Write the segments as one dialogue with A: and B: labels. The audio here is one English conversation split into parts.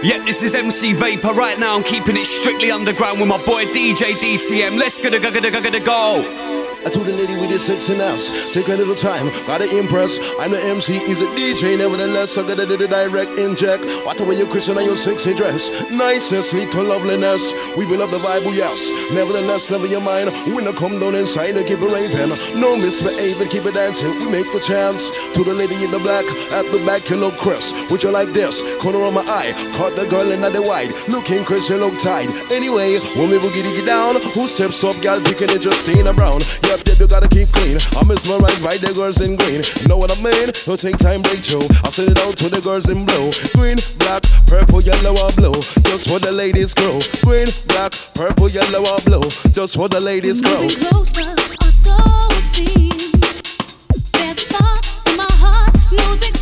A: Yeah, this is MC Vapor. Right now, I'm keeping it strictly underground with my boy DJ DTM. Let's go, go, go, go, go, go.
B: I told the lady with the sexiness, take a little time, gotta impress. I'm the MC, he's a DJ, nevertheless, I gotta do the direct inject. What way you Christian and your sexy dress, niceness lead to loveliness. We will love the vibe, oh yes. Nevertheless, never your mind. When I come down inside, I keep it raving. No misbehaving, keep it dancing. We make the chance to the lady in the black at the back. You look Chris, would you like this? Corner of my eye, caught the girl in the white. Looking Chris, you look tight. Anyway, when we boogie diggy down, who steps up, gal, picking it, Justina Brown. Yep, yep, you gotta keep clean. I'm mesmerized by the girls in green. Know what I mean? Don't take time, break through. I'll send it out to the girls in blue. Green, black, purple, yellow, or blue. Just for the ladies grow. Green, black, purple, yellow, or blue. Just for the ladies grow.
C: Moving closer, so. There's a thought in my heart, knows it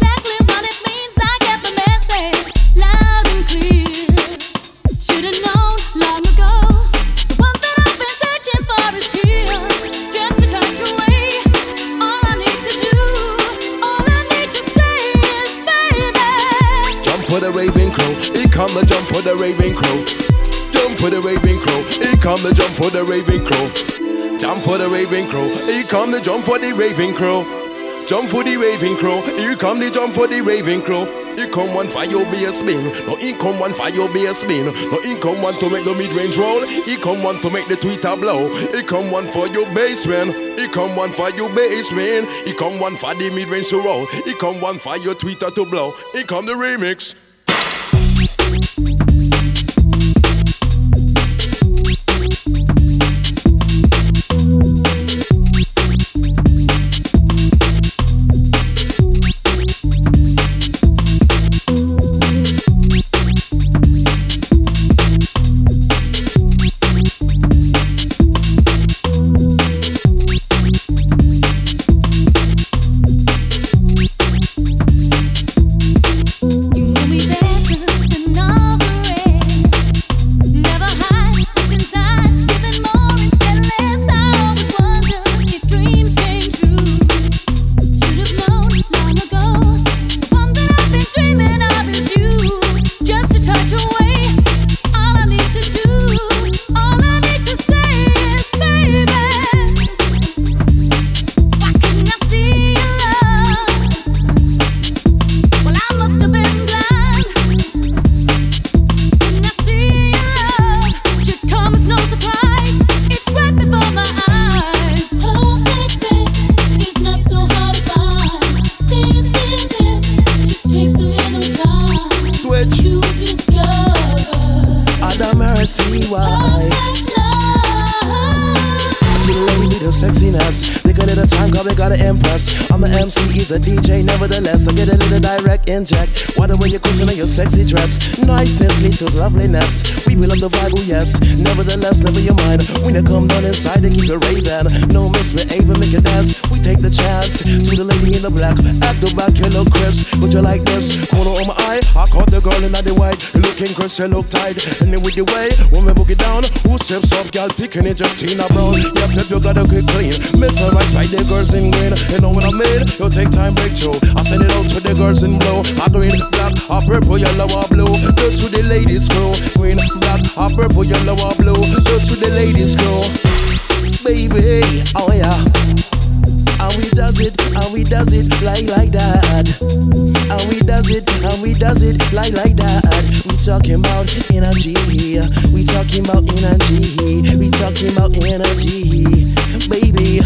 B: come the jump for the raving crow. Jump for the raving crow. Here come the jump for the raving crow. Jump for the raving crow. Here come the jump for the raving crow. Jump for the raving crow. Here come the jump for the raving crow. Here come one for your bass spin. No, here come one for your bass spin. No, here come one to make the mid range roll. Here come one to make the tweeter blow. Here come one for your bass. Here come one for your bass. Here come one for the mid range to roll. Here come one for your tweeter to blow. Here come the remix. Direct inject. What the way you're in your sexy dress. Niceness leads to loveliness. We will love the vibe, oh yes. Nevertheless, never your mind. When you come down inside, they keep it raving. No misbehavior, make you dance. Take the chance. To the lady in the black. At the back, look crisp. Would you like this? Corner on my eye. I caught the girl in the white. Looking crisp, you look tight. And then with the way, when we book it down, who steps up, girl, picking it, Justina Brown. Yep, yep, you gotta get clean. Mesmerized by the girls in green. You know what I mean? You take time, break through. I send it out to the girls in blue. I green, black, a purple, yellow, or blue. Just to the ladies crew. Green, black, a purple, yellow, or blue. Just to the ladies crew. Baby, oh yeah. We does it, and we does it like like that. And we does it, and we does it like like that. We talking about energy, we talking about energy, we talking about energy, baby.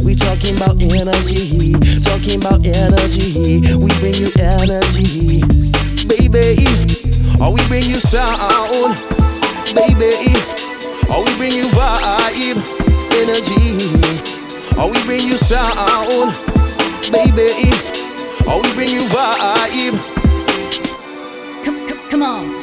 B: We talking about energy, talking about energy. We bring you energy, baby. Or we bring you sound, baby. Or we bring you vibe, energy. Or we bring you sound, baby. Or we bring you vibe.
C: Come, come, come on.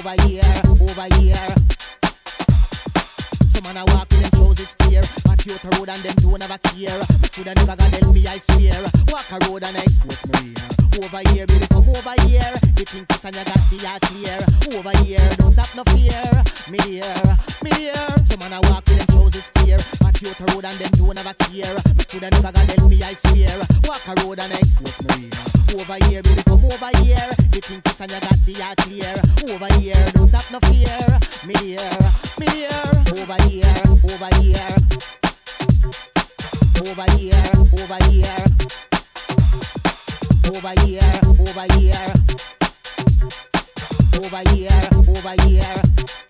B: Over here,
D: over here. Some man a walk in them clothes tear Back out the road and them don't ever care. Me coulda never got them me I swear. Walk a road and I expose rear Over here baby come over here. You think this and you got the heart clear. Over here don't have no fear. Me here, me here. Some man a walk in them clothes tear Back out the road and them don't ever care. Me coulda never got them me I swear. Walk a road and I expose rear Over here baby come over here. You think this and you got the heart clear. Over here don't have no fear. Me here, me here. Over here, over here. Over here, over here, over here, over here, over here, over here.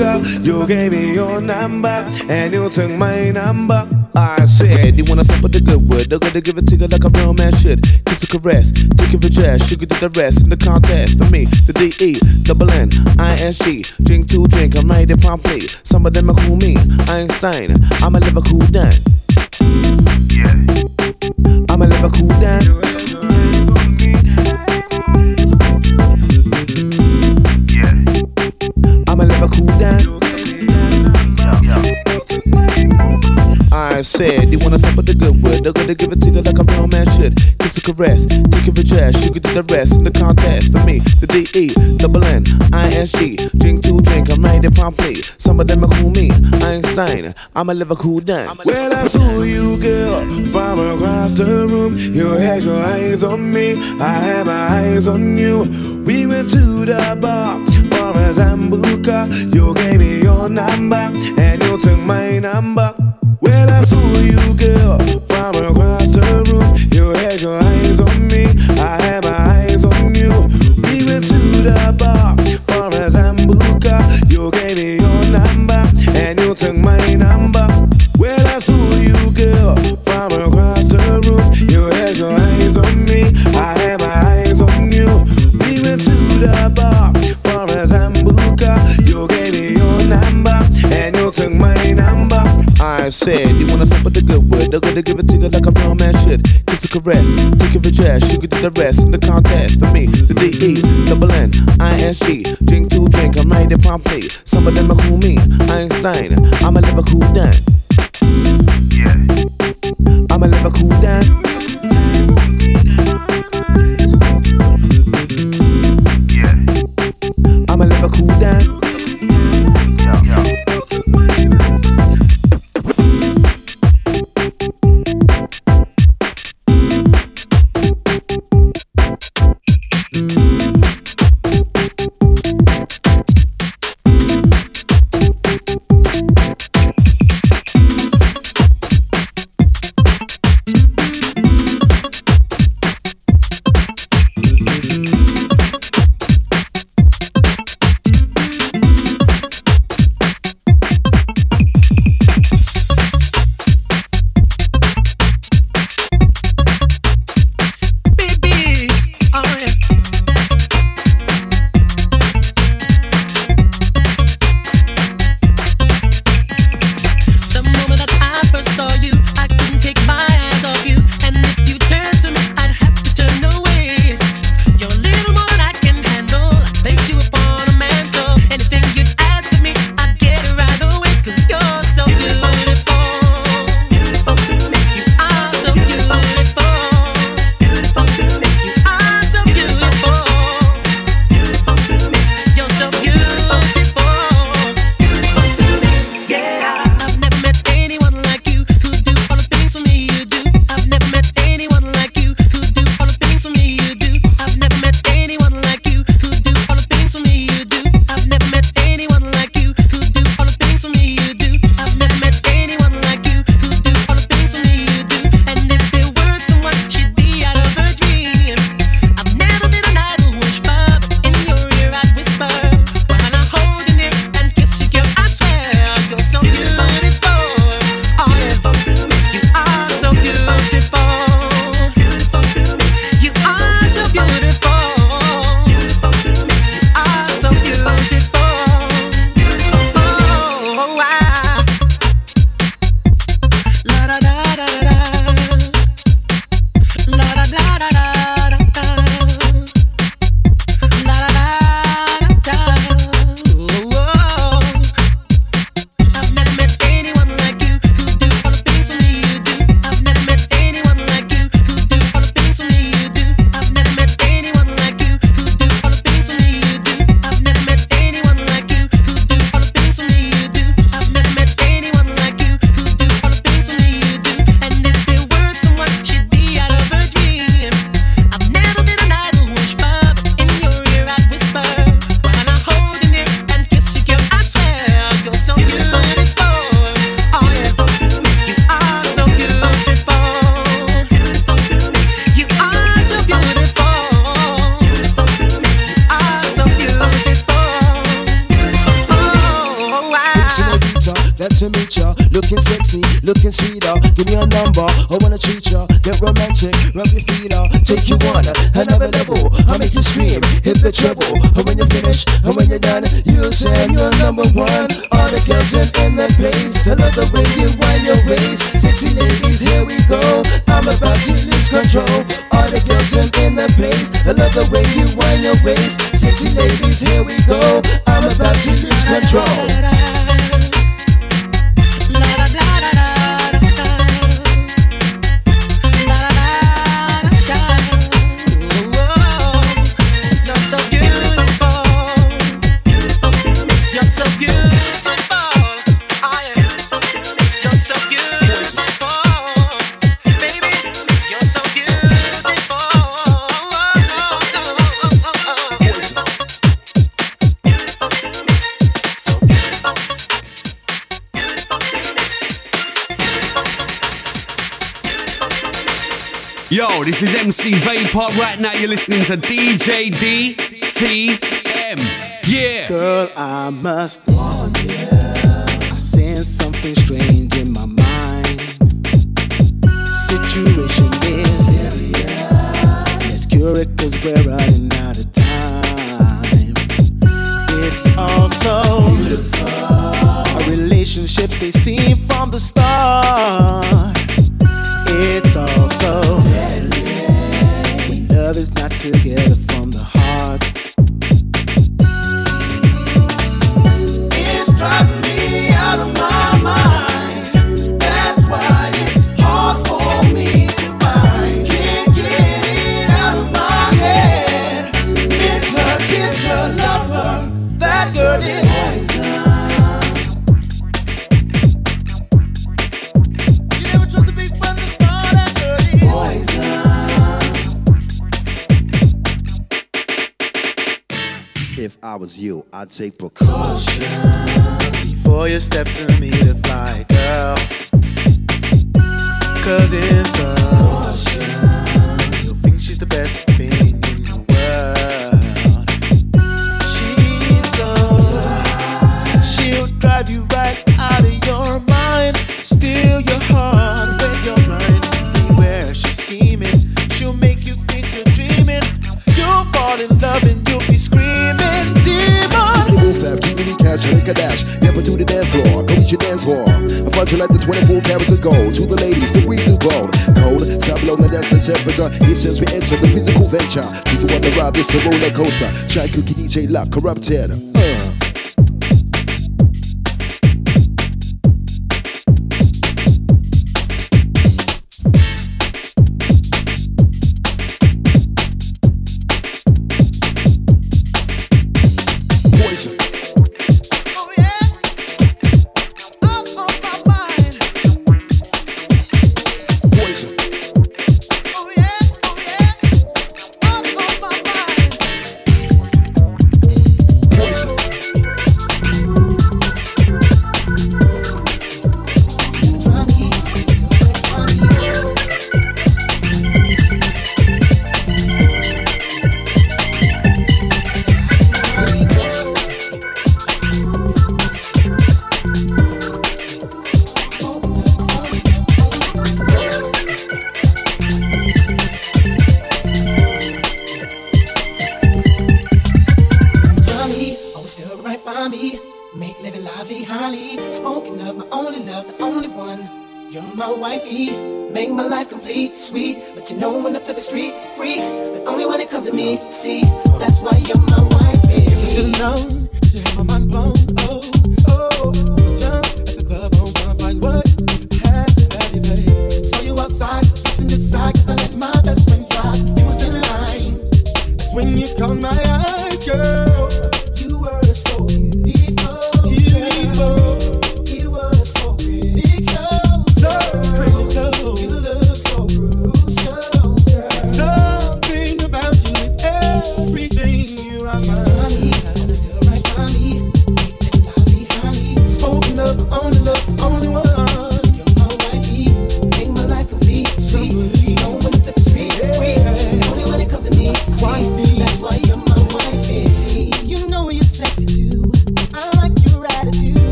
D: You
E: gave me your number, and you took my number. I said, you wanna fuck with the good word? They're gonna give it to you like a real man should. Kiss a caress, think of a dress, sugar to the rest in the contest. For me, the D E, double N, I S G. Drink to drink, I'm right in promptly. Some of them are cool me, Einstein. I'ma live a cool down. I'ma live a cool down. Said, you wanna talk about the good word? They're gonna give it to you like a real man should. Kiss a caress, think of a dress, sugar to the rest in the contest. For me, the D E, double N, I S G. Drink to drink, I'm right in promptly. Some of them are cool me, Einstein. Live a cool down. Well, I saw you, girl, from across the room. You had your eyes on me, I had my eyes on you. We went to the bar for a Sambuca. You gave me your number, and you took my number. Well, I saw you, girl, from across the room. You had your eyes on me, I had my eyes on you. We went to the bar said, you wanna talk with the good word? They're gonna give it to you like a real man should. Kiss a caress, think of a dress, sugar to the rest in the contest. For me, the D E, double N, I S G. Drink to drink, I'm in promptly. Some of them are cool me, Einstein. Live a cool down. Yeah. Live a cool down. Yeah. Live a cool down.
F: Rub your feet off, take you on another level. I make you scream, hit the treble. And when you finish, and when you're done, you say you're number one. All the girls in, in the place, I love the way you wind your waist. Sexy ladies, here we go. I'm about to lose control. All the girls in, in the place, I love the way you wind your waist. Sexy ladies, here we go. I'm about to lose control.
A: Yo, this is MC Vapor. Right now, you're listening to DJ DTM. Yeah.
G: Girl, I must warn you. I sense something strange in my mind. Situation is serious. Let's cure it cause we're running out of time. It's also a relationships they seem from the start. Together
H: I'd take precaution.
G: before you step to You
H: like the 24 carats of gold. To the ladies, the breathe through cold. Cold, below, now that's the temperature. It says we enter the physical venture. To the one to ride this a roller coaster. Shy cookie DJ lock, corrupted. Uh.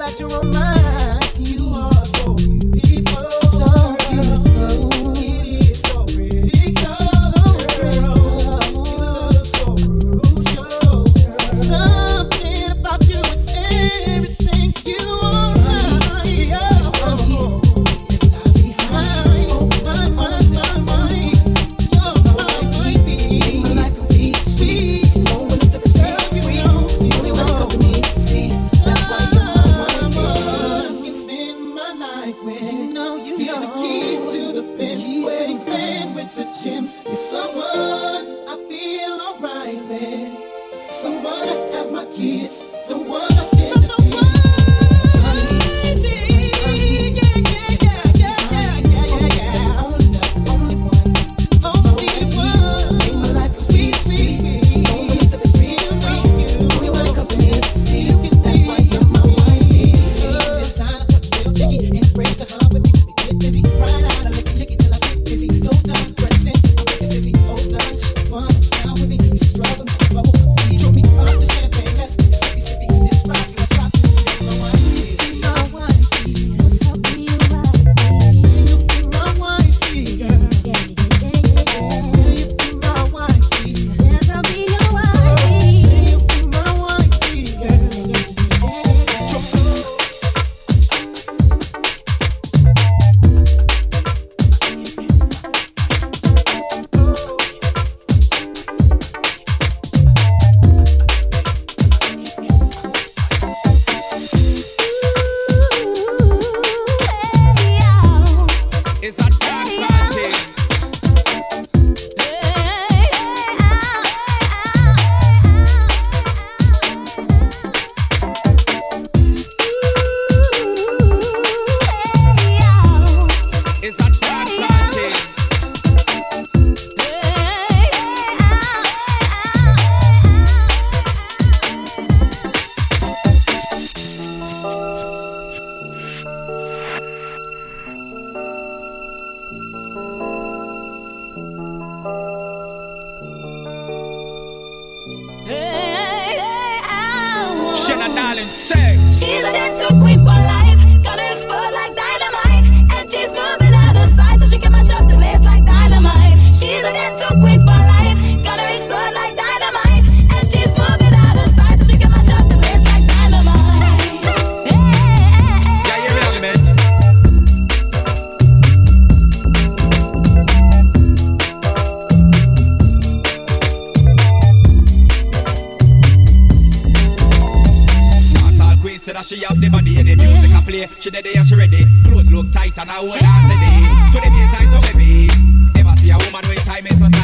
F: glad you're
I: on
F: my She dead and
I: she ready.
F: Clothes look
J: tight
K: and I
C: hold her steady. To the bass I so heavy. Never see a woman with time is so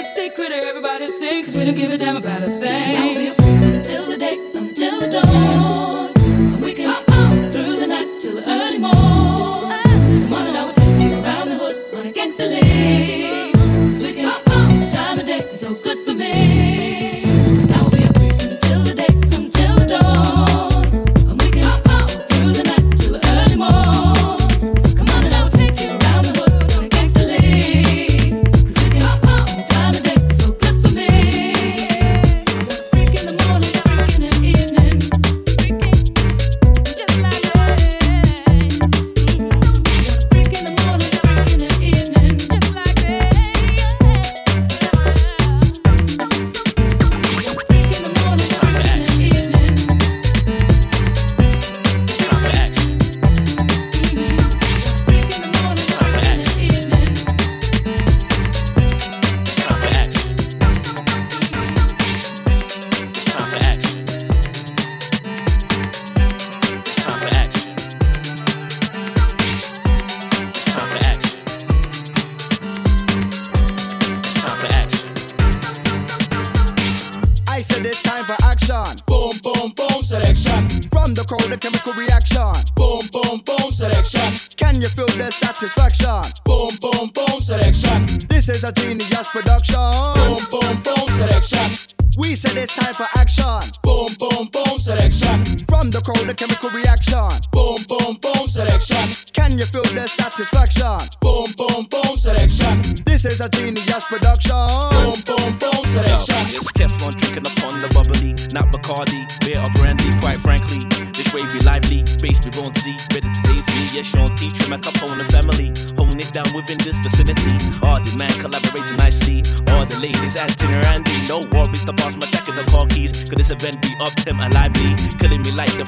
C: it secret, everybody sing, cause we don't give a damn about a thing. Cause I'll be a woman until the day, until the dawn.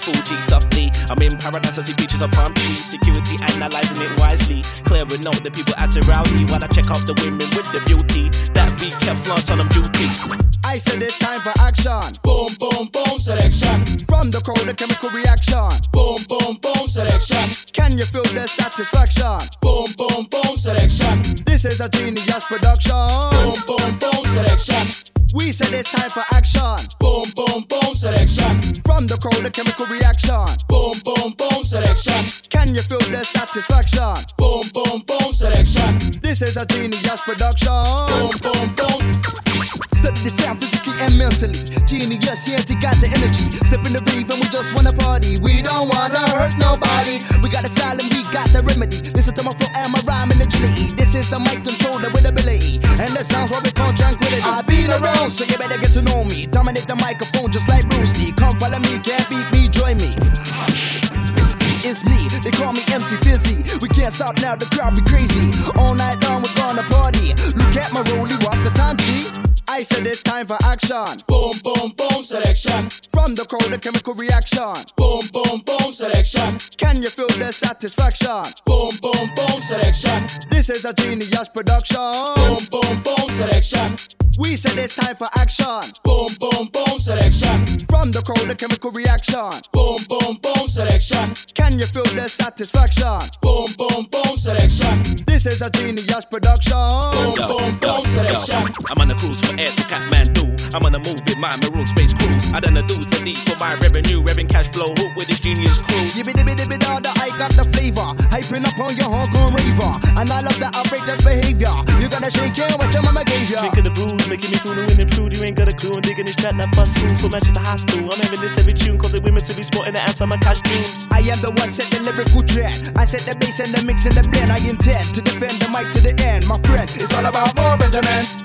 L: Fuji softly. I'm in paradise, as see beaches of palm
M: to feel the satisfaction. Boom, boom, boom, selection. This is a genius production. Boom, boom, boom. Step the sound physically and mentally. Genius, yeah, you got the energy. Step in the reef and we just wanna party. We don't wanna hurt nobody. We got a style and we got the remedy. Listen to my flow and my rhyme and agility. This is the mic control,
J: the ability. And the sounds what we call tranquility. I've been around, so you better get to know me. Dominate the microphone just like Bruce Lee. They call me MC Fizzy. We can't stop now, the crowd be crazy. All night long, we're gonna party. Look at my rollie, what's the time, G? I said it's time for action. Boom, boom, boom, selection. From the crowd, the chemical reaction. Boom, boom, boom, selection. Can you feel the satisfaction? Boom, boom, boom, selection. This is a genius production. Boom, boom, boom, selection. We said it's time for action. Boom, boom, boom, selection. From the crowd, the chemical reaction. Boom, boom, boom, selection. Can you feel the satisfaction? Boom, boom, boom, selection. This is a genius production. Boom,
L: Yo,
J: boom,
L: yo,
J: boom,
L: yo.
J: selection.
L: I'm on the cruise for air to Kathmandu. I'm on the move with my maroon space cruise. I done the dudes for deep for my revenue. Revving cash flow hook with this genius crew.
J: Yibby dibby dibby da da, I got the flavor. Hyping up on your Hong Kong raver. And I love the outrageous behavior. You gotta shake it what your mama gave ya.
L: Drink of the booze, making me the women prude. You ain't got a clue. I'm digging this track that bust through. So Manchester Hostel. I'm having this every tune, cause the women to be sporting the answer my cash costumes.
J: I am the one set the lyrical trend. I set the bass and the mix and the blend. I intend to defend the mic to the end, my friend. It's all about more Benjamins.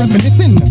N: Reminiscing?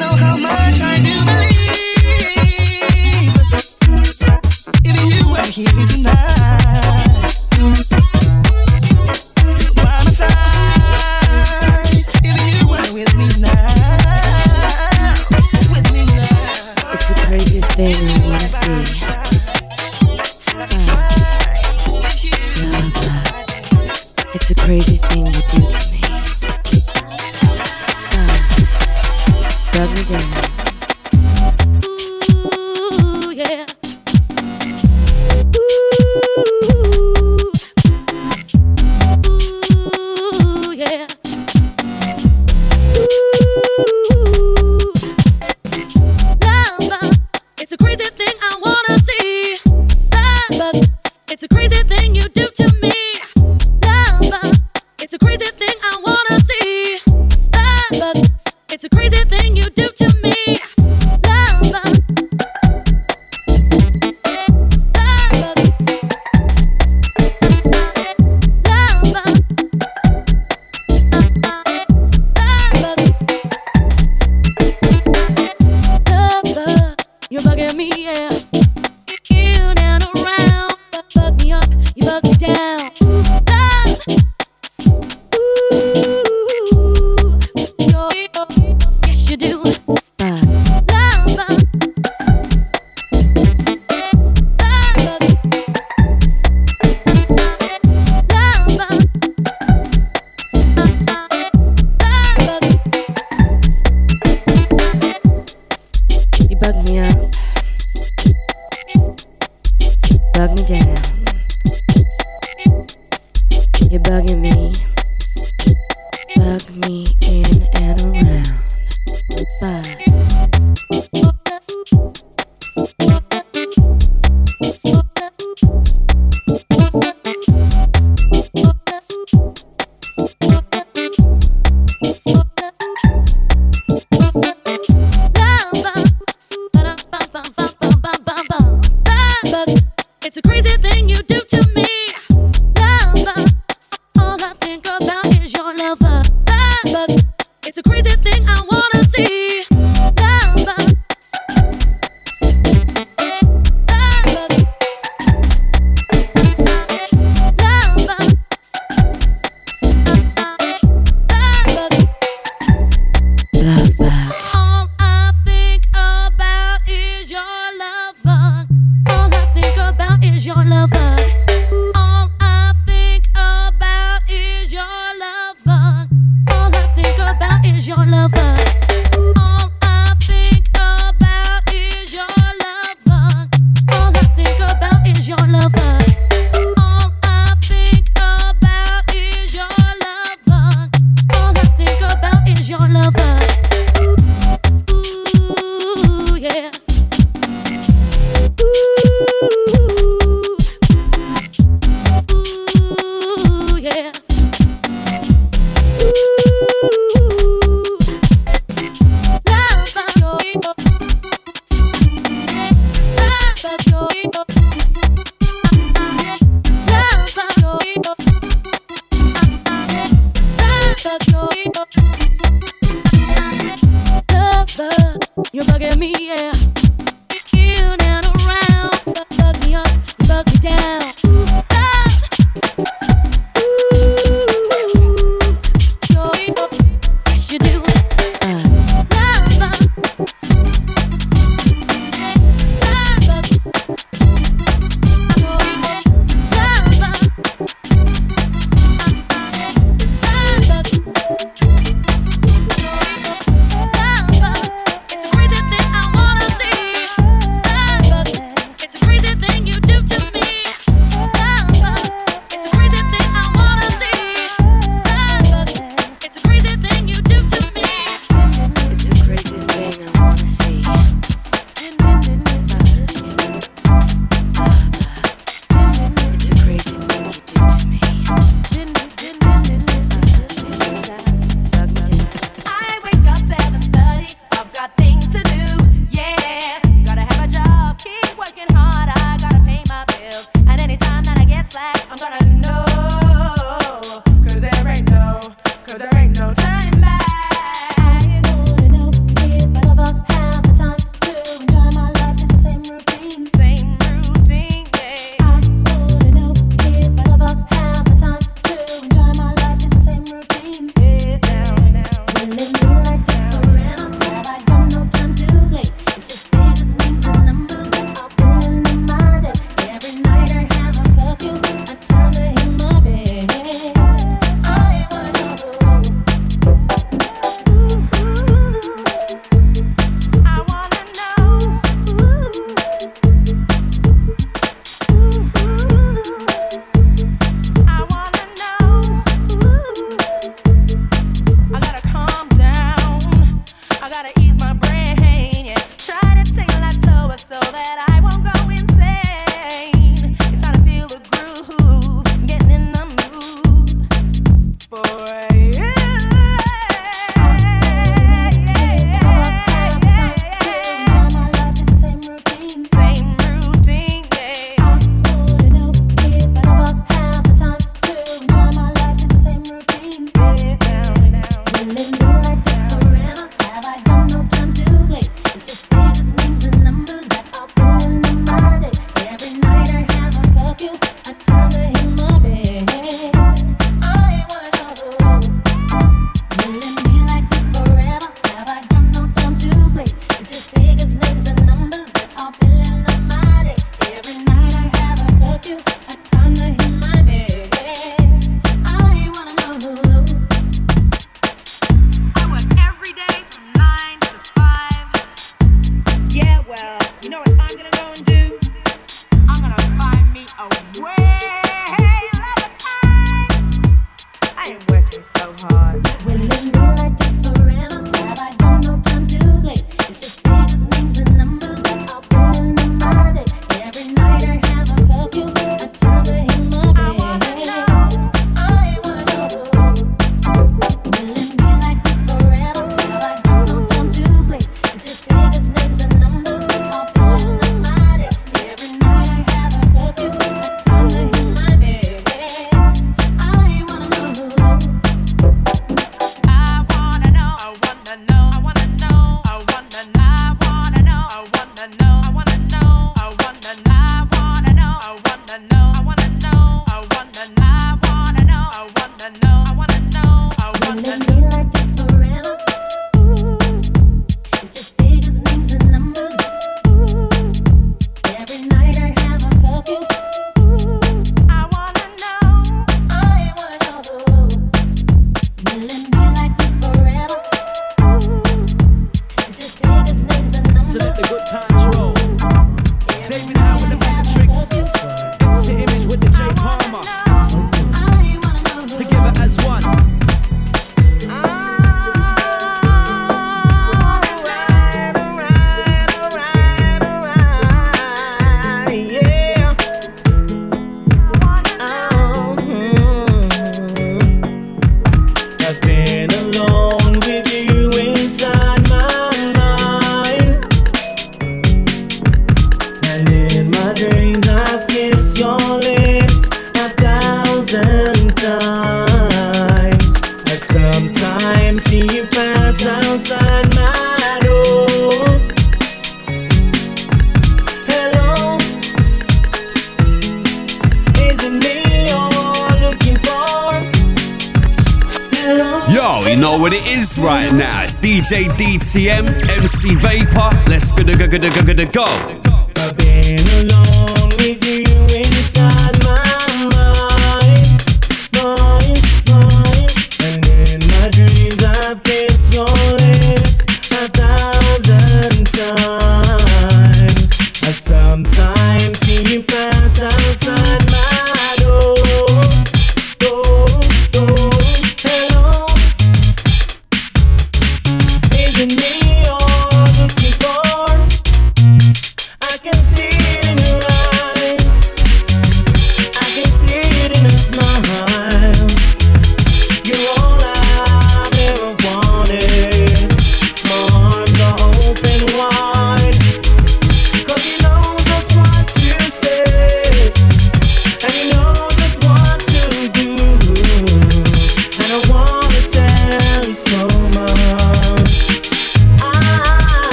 N: Know
O: how
P: much I
A: go,